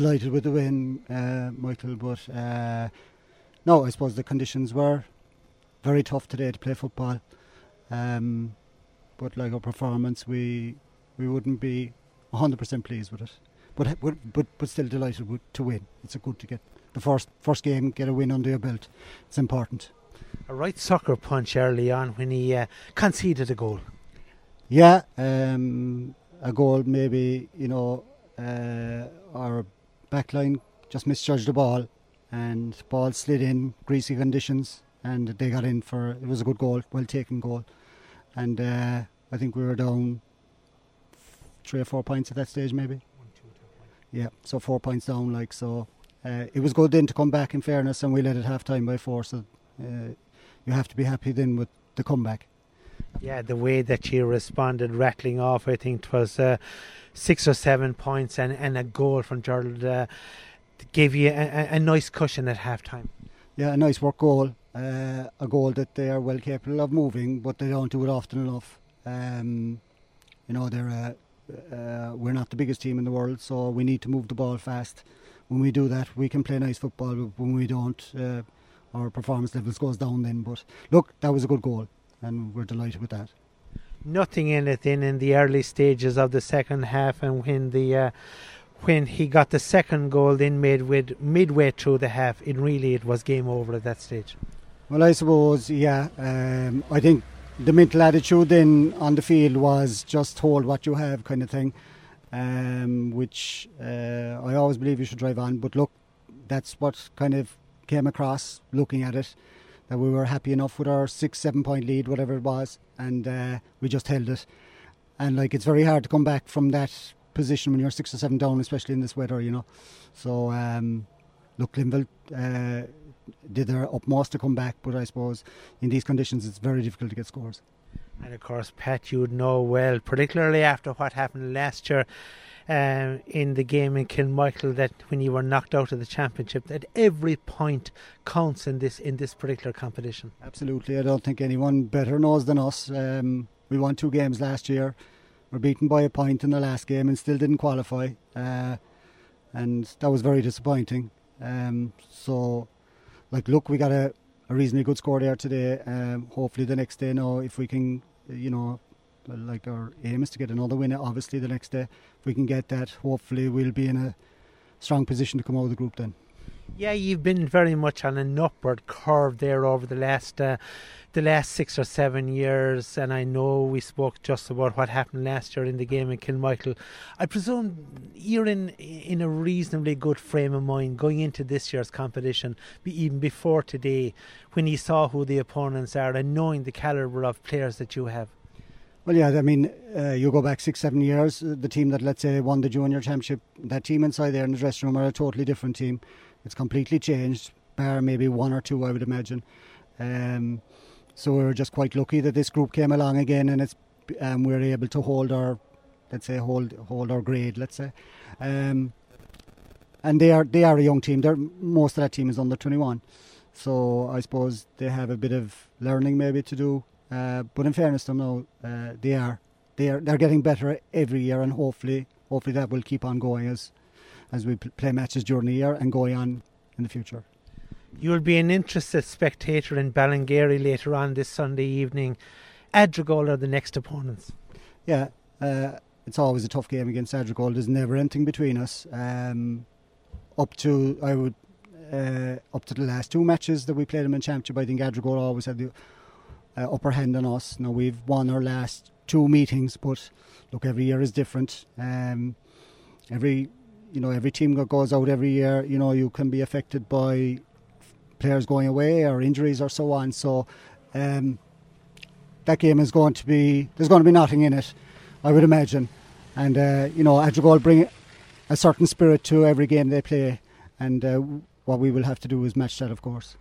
delighted with the win, uh, Michael. But uh, no, I suppose the conditions were very tough today to play football. Um, but like our performance, we we wouldn't be 100% pleased with it. But but but still delighted with, to win. It's a good to get the first first game, get a win under your belt. It's important. A right sucker punch early on when he uh, conceded a goal. Yeah, um, a goal maybe you know uh, our backline just misjudged the ball and ball slid in greasy conditions and they got in for it was a good goal, well taken goal, and uh, I think we were down three or four points at that stage maybe. Yeah, so four points down, like so. Uh, it was good then to come back in fairness, and we led at half time by four. So uh, you have to be happy then with the comeback. Yeah, the way that you responded, rattling off, I think it was uh, six or seven points and, and a goal from Gerald uh, gave you a, a, nice cushion at half time. Yeah, a nice work goal. Uh, a goal that they are well capable of moving, but they don't do it often enough. Um, you know, they're uh, uh, we're not the biggest team in the world, so we need to move the ball fast. When we do that, we can play nice football. But when we don't, uh, our performance levels goes down. Then, but look, that was a good goal, and we're delighted with that. Nothing in it in in the early stages of the second half, and when the uh, when he got the second goal, then made with midway through the half, it really it was game over at that stage. Well, I suppose, yeah. Um, I think the mental attitude then on the field was just hold what you have kind of thing, um, which uh, I always believe you should drive on. But look, that's what kind of came across looking at it, that we were happy enough with our six, seven point lead, whatever it was, and uh, we just held it. And like it's very hard to come back from that position when you're six or seven down, especially in this weather, you know. So um, look, Glenville uh, did their utmost to come back, but I suppose in these conditions it's very difficult to get scores. And of course, Pat, you would know well, particularly after what happened last year um, in the game in Kilmichael, that when you were knocked out of the championship, that every point counts in this in this particular competition. Absolutely, I don't think anyone better knows than us. Um, we won two games last year. We're beaten by a point in the last game and still didn't qualify, uh, and that was very disappointing. Um, so like, look, we got a, a reasonably good score there today. Um, hopefully, the next day, now, if we can, you know, like our aim is to get another win. Obviously, the next day, if we can get that, hopefully, we'll be in a strong position to come out of the group then. Yeah, you've been very much on an upward curve there over the last uh, the last six or seven years, and I know we spoke just about what happened last year in the game in Kilmichael. I presume you're in in a reasonably good frame of mind going into this year's competition, even before today, when you saw who the opponents are and knowing the calibre of players that you have. Well, yeah, I mean, uh, you go back six, seven years, uh, the team that, let's say, won the junior championship, that team inside there in the dressing room are a totally different team. It's completely changed, bar maybe one or two, I would imagine. Um, so we are just quite lucky that this group came along again, and it's um, we are able to hold our, let's say, hold hold our grade, let's say. Um, and they are they are a young team. They're, most of that team is under 21, so I suppose they have a bit of learning maybe to do. Uh, but in fairness to them, no, uh, they are they are they're getting better every year, and hopefully hopefully that will keep on going as as we play matches during the year and going on in the future. You'll be an interested spectator in Ballingeary later on this Sunday evening. Adrigole are the next opponents. Yeah, uh, it's always a tough game against Adrigole. There's never anything between us. Um, up to I would uh, up to the last two matches that we played them in championship, I think Adrigole always had the uh, upper hand on us. Now we've won our last two meetings, but look, every year is different. Um, every you know every team that goes out every year, you know you can be affected by players going away or injuries or so on. So um, that game is going to be there's going to be nothing in it, I would imagine. And uh, you know, Adrigole bring a certain spirit to every game they play, and uh, what we will have to do is match that, of course.